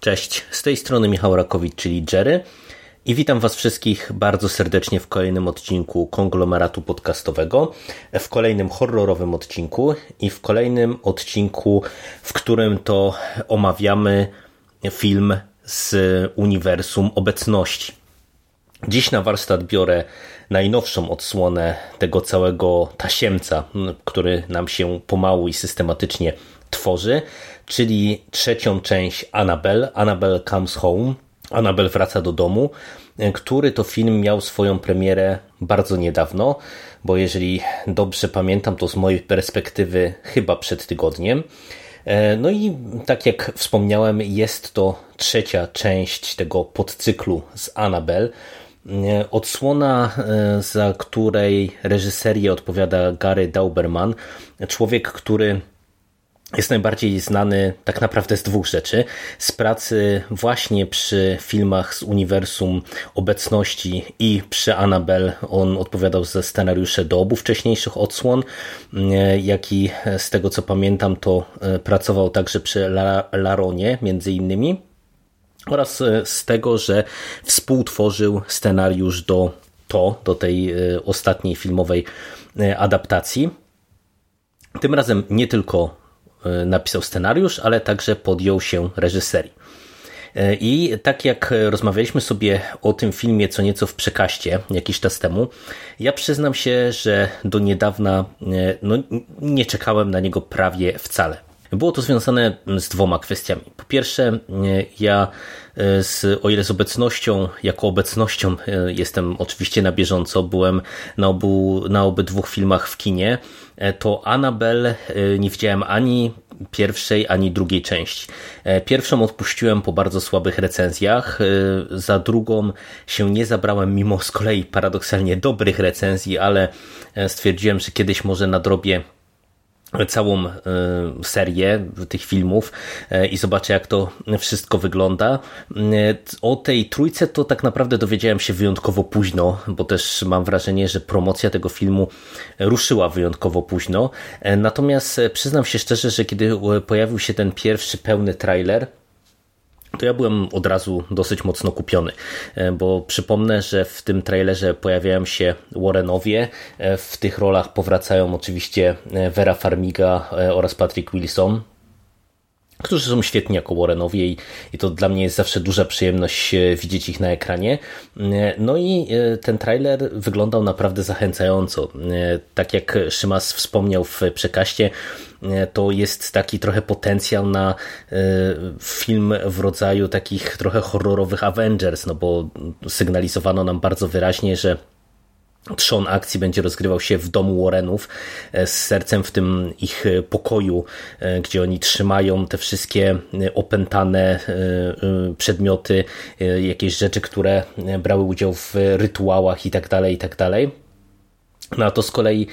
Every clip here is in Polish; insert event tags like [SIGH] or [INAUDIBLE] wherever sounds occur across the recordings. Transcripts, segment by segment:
Cześć, z tej strony Michał Rakowicz, czyli Jerry i witam Was wszystkich bardzo serdecznie w kolejnym odcinku konglomeratu podcastowego, w kolejnym horrorowym odcinku i w kolejnym odcinku, w którym to omawiamy film z uniwersum obecności. Dziś na warsztat biorę najnowszą odsłonę tego całego tasiemca, który nam się pomału i systematycznie tworzy, czyli trzecią część Annabelle, Annabelle Comes Home, Annabelle wraca do domu, który to film miał swoją premierę bardzo niedawno, bo jeżeli dobrze pamiętam, to z mojej perspektywy chyba przed tygodniem. No i tak jak wspomniałem, jest to trzecia część tego podcyklu z Annabelle. Odsłona, za której reżyserię odpowiada Gary Dauberman, człowiek, który jest najbardziej znany tak naprawdę z dwóch rzeczy. Z pracy właśnie przy filmach z uniwersum obecności i przy Annabelle. On odpowiadał za scenariusze do obu wcześniejszych odsłon, jak i z tego co pamiętam to pracował także przy Laronie między innymi oraz z tego, że współtworzył scenariusz do to, do tej ostatniej filmowej adaptacji. Tym razem nie tylko napisał scenariusz, ale także podjął się reżyserii. I tak jak rozmawialiśmy sobie o tym filmie co nieco w przekaście jakiś czas temu, ja przyznam się, że do niedawna no, nie czekałem na niego prawie wcale. Było to związane z dwoma kwestiami. Po pierwsze, ja z, o ile z obecnością, jako obecnością jestem oczywiście na bieżąco, byłem na, obu, na obydwu filmach w kinie, to Annabelle nie widziałem ani pierwszej, ani drugiej części. Pierwszą odpuściłem po bardzo słabych recenzjach, za drugą się nie zabrałem, mimo z kolei paradoksalnie dobrych recenzji, ale stwierdziłem, że kiedyś może nadrobię całą serię tych filmów i zobaczę jak to wszystko wygląda. O tej trójce to tak naprawdę dowiedziałem się wyjątkowo późno, bo też mam wrażenie, że promocja tego filmu ruszyła wyjątkowo późno. Natomiast przyznam się szczerze, że kiedy pojawił się ten pierwszy pełny trailer, to ja byłem od razu dosyć mocno kupiony, bo przypomnę, że w tym trailerze pojawiają się Warrenowie, w tych rolach powracają oczywiście Vera Farmiga oraz Patrick Wilson, którzy są świetni jako Warrenowie i, i to dla mnie jest zawsze duża przyjemność widzieć ich na ekranie. No i ten trailer wyglądał naprawdę zachęcająco. Tak jak Szymas wspomniał w przekaście, to jest taki trochę potencjał na film w rodzaju takich trochę horrorowych Avengers, no bo sygnalizowano nam bardzo wyraźnie, że Trzon akcji będzie rozgrywał się w domu Warrenów z sercem w tym ich pokoju, gdzie oni trzymają te wszystkie opętane przedmioty, jakieś rzeczy, które brały udział w rytuałach i tak dalej, i tak dalej. No a to z kolei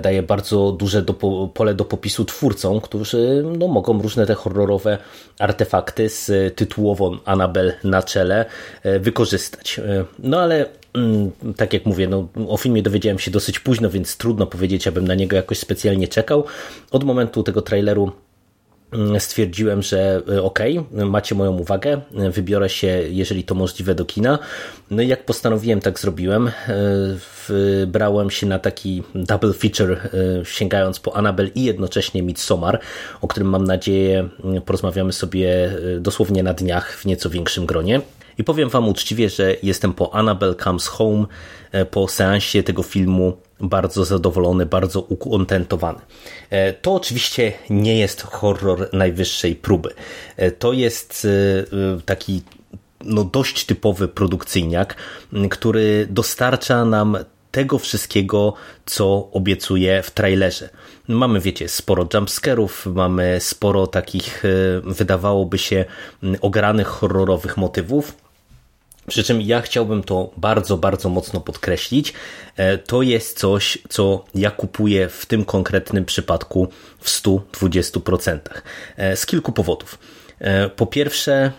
daje bardzo duże do, pole do popisu twórcom, którzy no, mogą różne te horrorowe artefakty z tytułową Annabelle na czele wykorzystać. No ale tak jak mówię, no, o filmie dowiedziałem się dosyć późno, więc trudno powiedzieć, abym na niego jakoś specjalnie czekał. Od momentu tego traileru stwierdziłem, że okej, okay, macie moją uwagę, wybiorę się, jeżeli to możliwe, do kina. No i jak postanowiłem, tak zrobiłem. Wybrałem się na taki double feature, sięgając po Annabelle i jednocześnie Midsommar, o którym mam nadzieję porozmawiamy sobie dosłownie na dniach w nieco większym gronie. I powiem Wam uczciwie, że jestem po Annabelle Comes Home, po seansie tego filmu bardzo zadowolony, bardzo ukontentowany. To oczywiście nie jest horror najwyższej próby. To jest taki no, dość typowy produkcyjniak, który dostarcza nam tego wszystkiego, co obiecuje w trailerze. Mamy, wiecie, sporo jumpscarów, mamy sporo takich, wydawałoby się, ogranych horrorowych motywów, przy czym ja chciałbym to bardzo, bardzo mocno podkreślić. E, to jest coś, co ja kupuję w tym konkretnym przypadku w 120%. E, z kilku powodów. E, po pierwsze,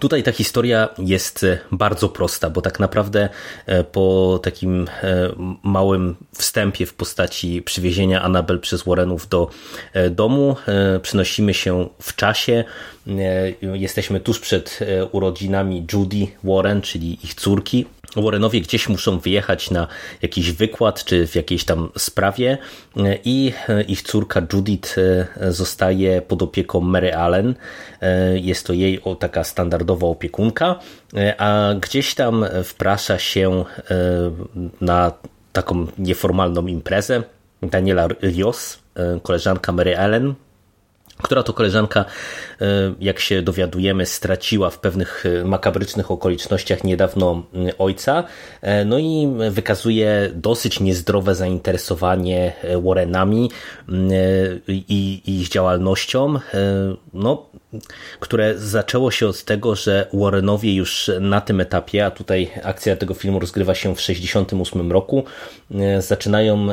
Tutaj ta historia jest bardzo prosta, bo tak naprawdę po takim małym wstępie w postaci przywiezienia Anabel przez Warrenów do domu przenosimy się w czasie jesteśmy tuż przed e, urodzinami Judy Warren, czyli ich córki. Warrenowie gdzieś muszą wyjechać na jakiś wykład czy w jakiejś tam sprawie e, i ich córka Judith zostaje pod opieką Mary Allen. Jest to jej taka standardowa opiekunka, a gdzieś tam wprasza się na taką nieformalną imprezę Daniela Rios, koleżanka Mary Allen, która to koleżanka, e, jak się dowiadujemy, straciła w pewnych e, makabrycznych okolicznościach niedawno ojca, e, no i wykazuje dosyć niezdrowe zainteresowanie Warrenami i ich działalnością, no, które zaczęło się od tego, że Warrenowie już na tym etapie, a tutaj akcja tego filmu rozgrywa się w 1968 roku, zaczynają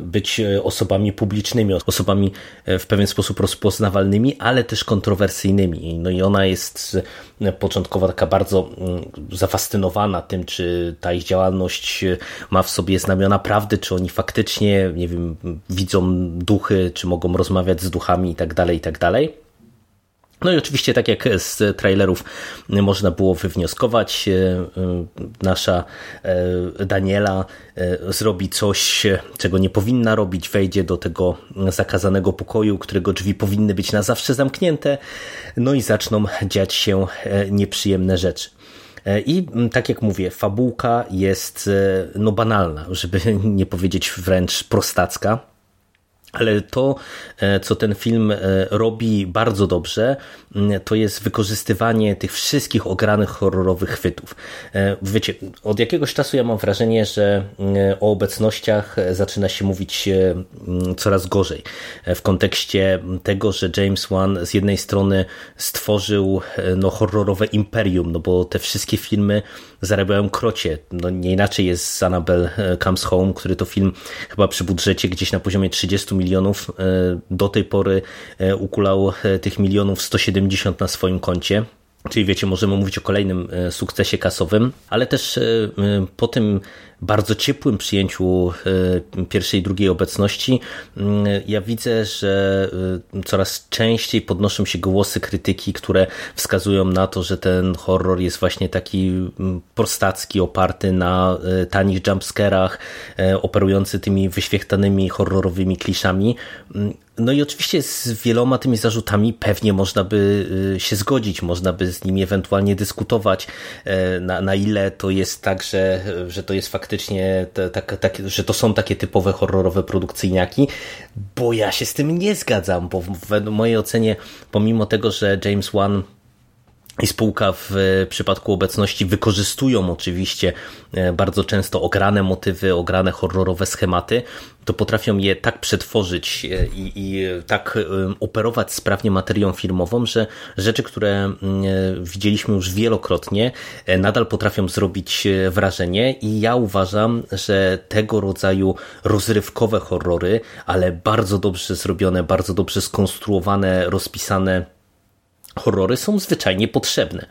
być osobami publicznymi, osobami w pewien sposób rozpoznawalnymi, ale też kontrowersyjnymi. No i ona jest e, początkowo taka bardzo mm, zafascynowana tym, czy ta ich działalność ma w sobie znamiona prawdy, czy oni faktycznie, nie wiem, widzą duchy, czy mogą rozmawiać z duchami i tak dalej, i tak dalej. No i oczywiście, tak jak z trailerów można było wywnioskować, e, e, nasza e, Daniela zrobi coś, czego nie powinna robić, wejdzie do tego zakazanego pokoju, którego drzwi powinny być na zawsze zamknięte, no i zaczną dziać się nieprzyjemne rzeczy. I tak jak mówię, fabułka jest no banalna, żeby [LAUGHS] nie powiedzieć wręcz prostacka ale to, e, co ten film e, robi bardzo dobrze, to jest wykorzystywanie tych wszystkich ogranych horrorowych chwytów. E, wiecie, od jakiegoś czasu ja mam wrażenie, że o obecnościach zaczyna się mówić coraz gorzej. W kontekście tego, że James Wan z jednej strony stworzył no, horrorowe imperium, no bo te wszystkie filmy zarabiają krocie. No, nie inaczej jest z Annabelle Comes Home, który to film chyba przy budżecie gdzieś na poziomie 30 milionów milionów. E, do tej pory e, ukulał e, tych milionów 170 na swoim koncie. Czyli wiecie, możemy mówić o kolejnym sukcesie kasowym, ale też po tym bardzo ciepłym przyjęciu e, pierwszej i drugiej obecności, mm, ja widzę, że e, coraz częściej podnoszą się głosy krytyki, które wskazują na to, że ten horror jest właśnie taki mm, prostacki, oparty na e, tanich jumpscarach, operujący tymi wyświechtanymi horrorowymi kliszami. Mm, no i oczywiście z wieloma tymi zarzutami pewnie można by się zgodzić, można by z nimi ewentualnie dyskutować, na, na ile to jest tak, że, że to jest faktycznie faktycznie, te, tak, tak, że to są takie typowe horrorowe produkcyjniaki, bo ja się z tym nie zgadzam, bo w mojej ocenie, pomimo tego, że James Wan i spółka w przypadku obecności wykorzystują oczywiście e, bardzo często ograne motywy, ograne horrorowe schematy, to potrafią je tak przetworzyć e, i, i, tak e, operować sprawnie materią filmową, że rzeczy, które widzieliśmy już wielokrotnie, nadal potrafią zrobić wrażenie. I ja uważam, że tego rodzaju rozrywkowe horrory, ale bardzo dobrze zrobione, bardzo dobrze skonstruowane, rozpisane horrory są zwyczajnie potrzebne.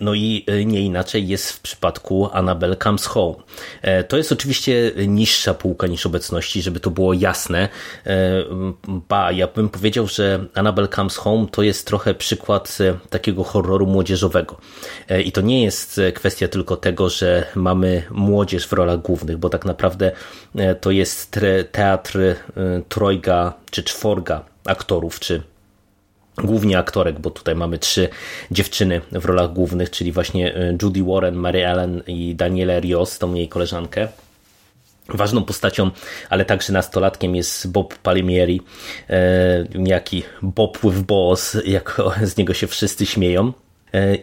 No i e, nie inaczej jest w przypadku Annabelle Comes Home. E, to jest oczywiście niższa półka niż obecności, żeby to było jasne. E, ba, ja bym powiedział, że Annabelle Comes Home to jest trochę przykład takiego horroru młodzieżowego. I to nie jest kwestia tylko tego, że mamy młodzież w rolach głównych, bo tak naprawdę to jest teatr trojga czy czworga aktorów, czy głównie aktorek, bo tutaj mamy trzy dziewczyny w rolach głównych, czyli właśnie e, Judy Warren, Mary Ellen i Daniela Rios, tą jej koleżankę. Ważną postacią, ale także nastolatkiem jest Bob Palmieri, e, jaki Bob with Boss, jak [LAUGHS] z niego się wszyscy śmieją.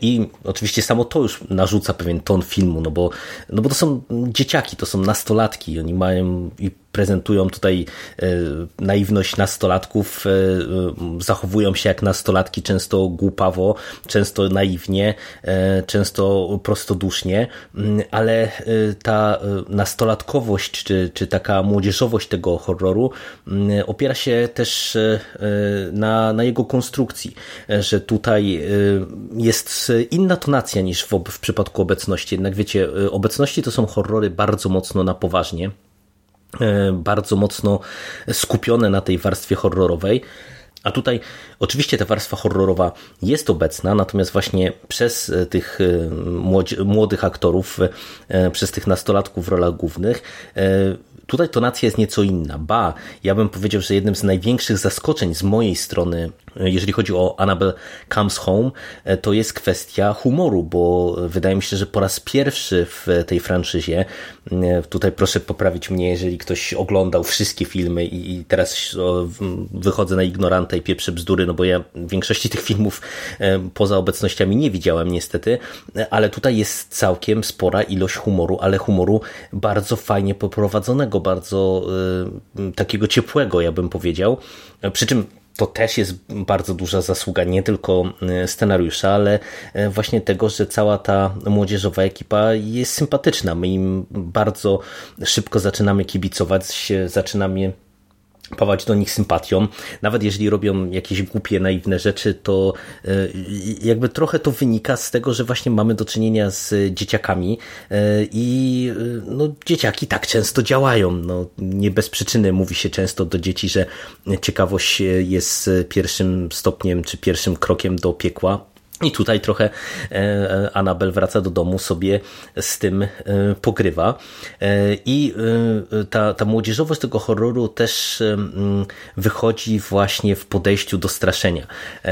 I oczywiście samo to już narzuca pewien ton filmu, no bo, no bo to są dzieciaki, to są nastolatki, oni mają i prezentują tutaj e, naiwność nastolatków, e, e, zachowują się jak nastolatki, często głupawo, często naiwnie, często prostodusznie, ale ta nastolatkowość, czy, czy taka młodzieżowość tego horroru opiera się też na, na jego konstrukcji, że tutaj jest inna tonacja niż w, w przypadku obecności. Jednak wiecie, obecności to są horrory bardzo mocno na poważnie. E, bardzo mocno skupione na tej warstwie horrorowej. A tutaj oczywiście ta warstwa horrorowa jest obecna, natomiast właśnie przez e, tych e, młodych aktorów, przez tych nastolatków w rolach głównych, tutaj tonacja jest nieco inna. Ba, ja bym powiedział, że jednym z największych zaskoczeń z mojej strony jeżeli chodzi o Annabelle Comes Home, e, to jest kwestia humoru, bo wydaje mi się, że po raz pierwszy w tej franczyzie, e, tutaj proszę poprawić mnie, jeżeli ktoś oglądał wszystkie filmy i teraz wychodzę na ignoranta i pieprzę bzdury, no bo ja większości tych filmów e, poza obecnościami nie widziałem niestety, ale tutaj jest całkiem spora ilość humoru, ale humoru bardzo fajnie poprowadzonego, bardzo takiego ciepłego, ja bym powiedział. Przy czym to też jest bardzo duża zasługa nie tylko e, scenariusza, ale e, właśnie tego, że cała ta młodzieżowa ekipa jest sympatyczna. My im bardzo szybko zaczynamy kibicować, zaczynamy pawać do nich sympatią. Nawet jeżeli robią jakieś głupie, naiwne rzeczy, to e, jakby trochę to wynika z tego, że właśnie mamy do czynienia z dzieciakami i no, dzieciaki tak często działają. No, nie bez przyczyny mówi się często do dzieci, że ciekawość jest pierwszym stopniem czy pierwszym krokiem do piekła. I tutaj trochę e, Anabel wraca do domu, sobie z tym e, pogrywa. E, I ta, ta młodzieżowość tego horroru też wychodzi właśnie w podejściu do straszenia.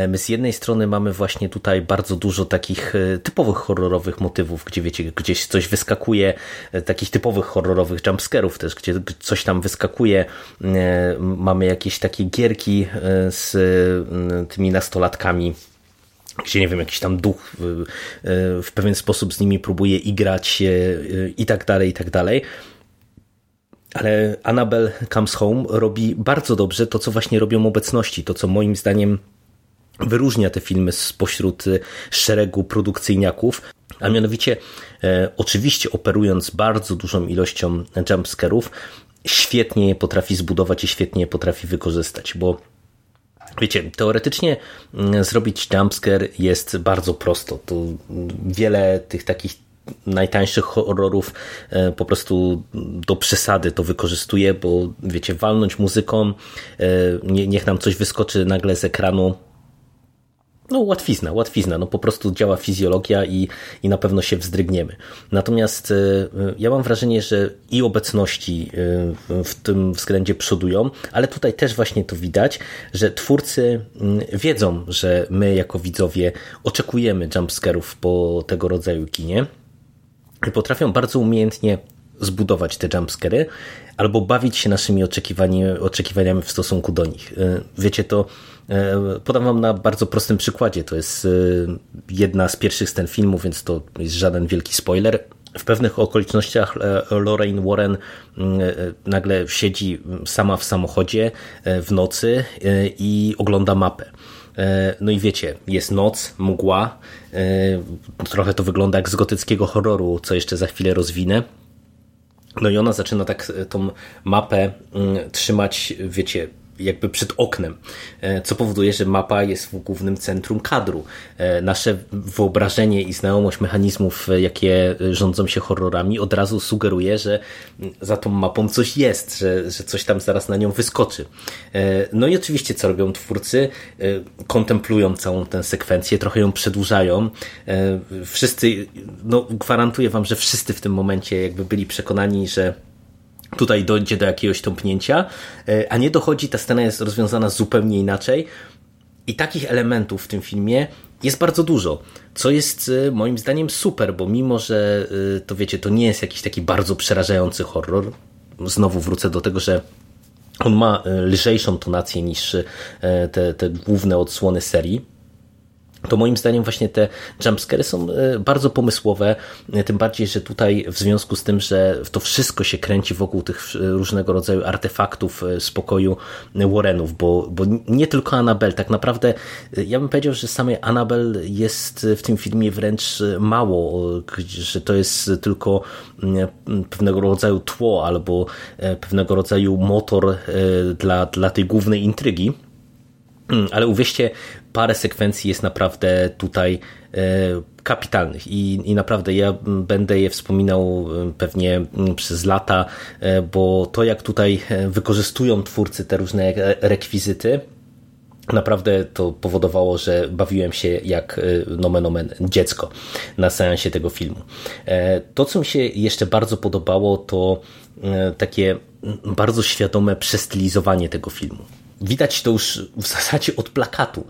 My z jednej strony mamy właśnie tutaj bardzo dużo takich typowych horrorowych motywów, gdzie wiecie, gdzieś coś wyskakuje, takich typowych horrorowych jumpscarów też, gdzie coś tam wyskakuje. Mamy jakieś takie gierki z tymi nastolatkami, gdzie nie wiem, jakiś tam duch w pewien sposób z nimi próbuje igrać i tak dalej, i tak dalej. Ale Annabelle Comes Home robi bardzo dobrze to, co właśnie robią obecności, to, co moim zdaniem wyróżnia te filmy spośród szeregu produkcyjniaków, a mianowicie e, oczywiście operując bardzo dużą ilością jumpscarów, świetnie je potrafi zbudować i świetnie je potrafi wykorzystać, bo Wiecie, teoretycznie mm, zrobić jumpscare jest bardzo prosto. To wiele tych takich najtańszych horrorów e, po prostu do przesady to wykorzystuje, bo wiecie, walnąć muzyką, e, niech nam coś wyskoczy nagle z ekranu, no łatwizna, łatwizna, no po prostu działa fizjologia i, i na pewno się wzdrygniemy. Natomiast y, ja mam wrażenie, że i obecności y, w tym względzie przodują, ale tutaj też właśnie to widać, że twórcy y, wiedzą, że my jako widzowie oczekujemy jumpscarów po tego rodzaju kinie i potrafią bardzo umiejętnie zbudować te jumpscary albo bawić się naszymi oczekiwaniami, w stosunku do nich. Wiecie, to E, podam wam na bardzo prostym przykładzie. To jest e, jedna z pierwszych scen filmu, więc to jest żaden wielki spoiler. W pewnych okolicznościach e, Lorraine Warren nagle siedzi sama w samochodzie w nocy i ogląda mapę. No i wiecie, jest noc, mgła, trochę to wygląda jak z gotyckiego horroru, co jeszcze za chwilę rozwinę. No i ona zaczyna tak tą mapę mm, trzymać, wiecie, jakby przed oknem, e, co powoduje, że mapa jest w głównym centrum kadru. E, nasze wyobrażenie i znajomość mechanizmów, e, jakie rządzą się horrorami, od razu sugeruje, że za tą mapą coś jest, że, że coś tam zaraz na nią wyskoczy. No i oczywiście, co robią twórcy? Kontemplują całą tę sekwencję, trochę ją przedłużają. Wszyscy, no gwarantuję wam, że wszyscy w tym momencie jakby byli przekonani, że tutaj dojdzie do jakiegoś tąpnięcia, e, a nie dochodzi, ta scena jest rozwiązana zupełnie inaczej. I takich elementów w tym filmie jest bardzo dużo, co jest e, moim zdaniem super, bo mimo, że e, to wiecie, to nie jest jakiś taki bardzo przerażający horror, znowu wrócę do tego, że on ma lżejszą tonację niż te, te główne odsłony serii, to moim zdaniem właśnie te jumpscary są e, bardzo pomysłowe, e, tym bardziej, że tutaj w związku z tym, że to wszystko się kręci wokół tych e, różnego rodzaju artefaktów spokoju Warrenów, bo, bo nie tylko Annabelle, tak naprawdę ja bym powiedział, że samej Annabelle jest w tym filmie wręcz mało, że to jest tylko pewnego rodzaju tło albo pewnego rodzaju motor dla, dla tej głównej intrygi, Mm, ale uwierzcie, parę sekwencji jest naprawdę tutaj e, kapitalnych i, i naprawdę ja będę je wspominał e, pewnie przez lata, e, bo to jak tutaj wykorzystują twórcy te różne rekwizyty, naprawdę to powodowało, że bawiłem się jak nomen omen dziecko na seansie tego filmu. To, co mi się jeszcze bardzo podobało, to takie bardzo świadome przestylizowanie tego filmu. Widać to już w zasadzie od plakatu.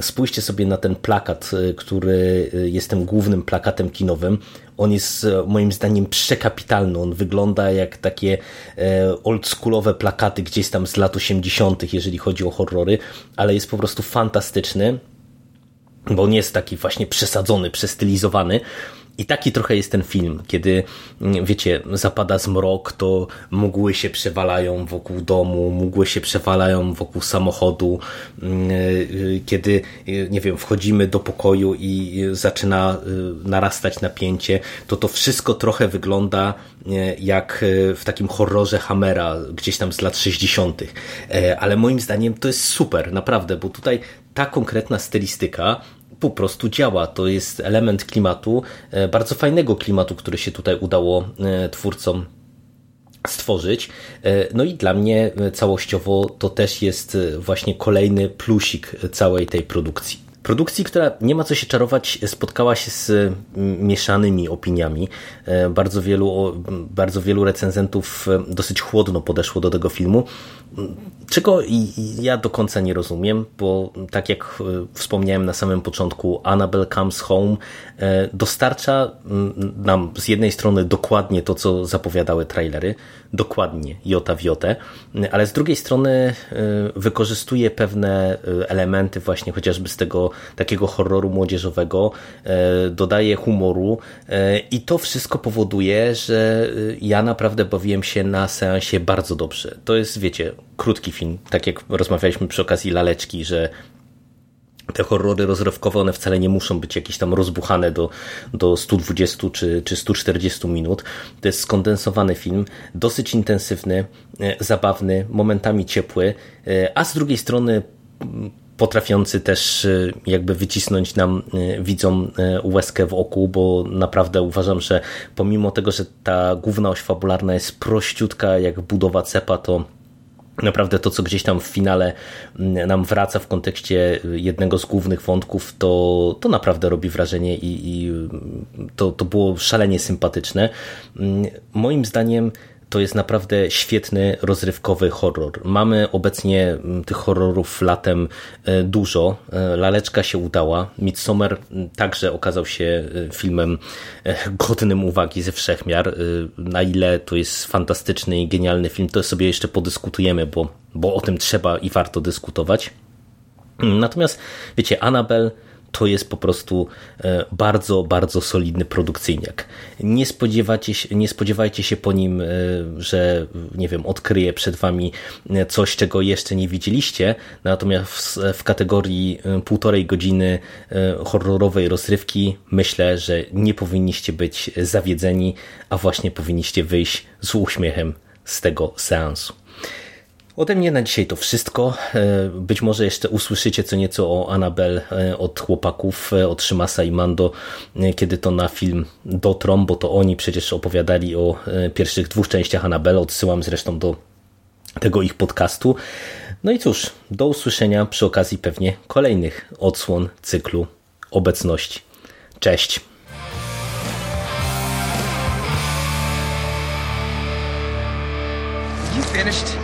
Spójrzcie sobie na ten plakat, y, który y, jest tym głównym plakatem kinowym. On jest y, moim zdaniem przekapitalny. On wygląda jak takie oldschoolowe plakaty gdzieś tam z lat 80., jeżeli chodzi o horrory, ale jest po prostu fantastyczny, bo on jest taki właśnie przesadzony, przestylizowany. I taki trochę jest ten film, kiedy, mm, wiecie, zapada zmrok, to mgły się przewalają wokół domu, mgły się przewalają wokół samochodu, mm, y, kiedy, y, nie wiem, wchodzimy do pokoju i zaczyna y, narastać napięcie, to to wszystko trochę wygląda jak w takim horrorze Hammera, gdzieś tam z lat 60., e, ale moim zdaniem to jest super, naprawdę, bo tutaj ta konkretna stylistyka po prostu działa. To jest element klimatu, e, bardzo fajnego klimatu, który się tutaj udało e, twórcom stworzyć. E, no i dla mnie całościowo to też jest właśnie kolejny plusik całej tej produkcji. Produkcji, która nie ma co się czarować, spotkała się z mieszanymi opiniami. Bardzo wielu, bardzo wielu recenzentów dosyć chłodno podeszło do tego filmu. Czego ja do końca nie rozumiem, bo tak jak e, wspomniałem na samym początku, Annabelle Comes Home e, dostarcza nam z jednej strony dokładnie to, co zapowiadały trailery, dokładnie jota w jotę, ale z drugiej strony e, wykorzystuje pewne elementy właśnie chociażby z tego takiego horroru młodzieżowego, dodaje humoru i to wszystko powoduje, że ja naprawdę bawiłem się na seansie bardzo dobrze. To jest, wiecie, krótki film, tak jak rozmawialiśmy przy okazji Laleczki, że te horrory rozrywkowe, one wcale nie muszą być jakieś tam rozbuchane do, do 120 czy, czy 140 minut. To jest skondensowany film, dosyć intensywny, e, zabawny, momentami ciepły, e, a z drugiej strony potrafiący też e, jakby wycisnąć nam widzom łezkę w oku, bo naprawdę uważam, że pomimo tego, że ta główna oś fabularna jest prościutka jak budowa cepa, to Naprawdę to, co gdzieś tam w finale mm, nam wraca w kontekście jednego z głównych wątków, to, to naprawdę robi wrażenie i, i to, to było szalenie sympatyczne. Mm, moim zdaniem to jest naprawdę świetny, rozrywkowy horror. Mamy obecnie mm, tych horrorów latem e, dużo. E, Laleczka się udała. Midsommar mm, także okazał się e, filmem godnym uwagi ze wszechmiar. Na ile to jest fantastyczny i genialny film, to sobie jeszcze podyskutujemy, bo, bo o tym trzeba i warto dyskutować. Natomiast, wiecie, Annabelle to jest po prostu e, bardzo, bardzo solidny produkcyjniak. Nie spodziewajcie się, nie spodziewajcie się po nim, e, że nie wiem, odkryje przed wami e, coś, czego jeszcze nie widzieliście, natomiast w, w kategorii półtorej godziny horrorowej rozrywki myślę, że nie powinniście być zawiedzeni, a właśnie powinniście wyjść z uśmiechem z tego seansu. Ode mnie na dzisiaj to wszystko. E, być może jeszcze usłyszycie co nieco o Anabel e, od chłopaków, e, od Szymasa i Mando, kiedy to na film dotrą, bo to oni przecież opowiadali o pierwszych dwóch częściach Anabel. Odsyłam zresztą do tego ich podcastu. No i cóż, do usłyszenia przy okazji pewnie kolejnych odsłon cyklu obecności. Cześć! You finished?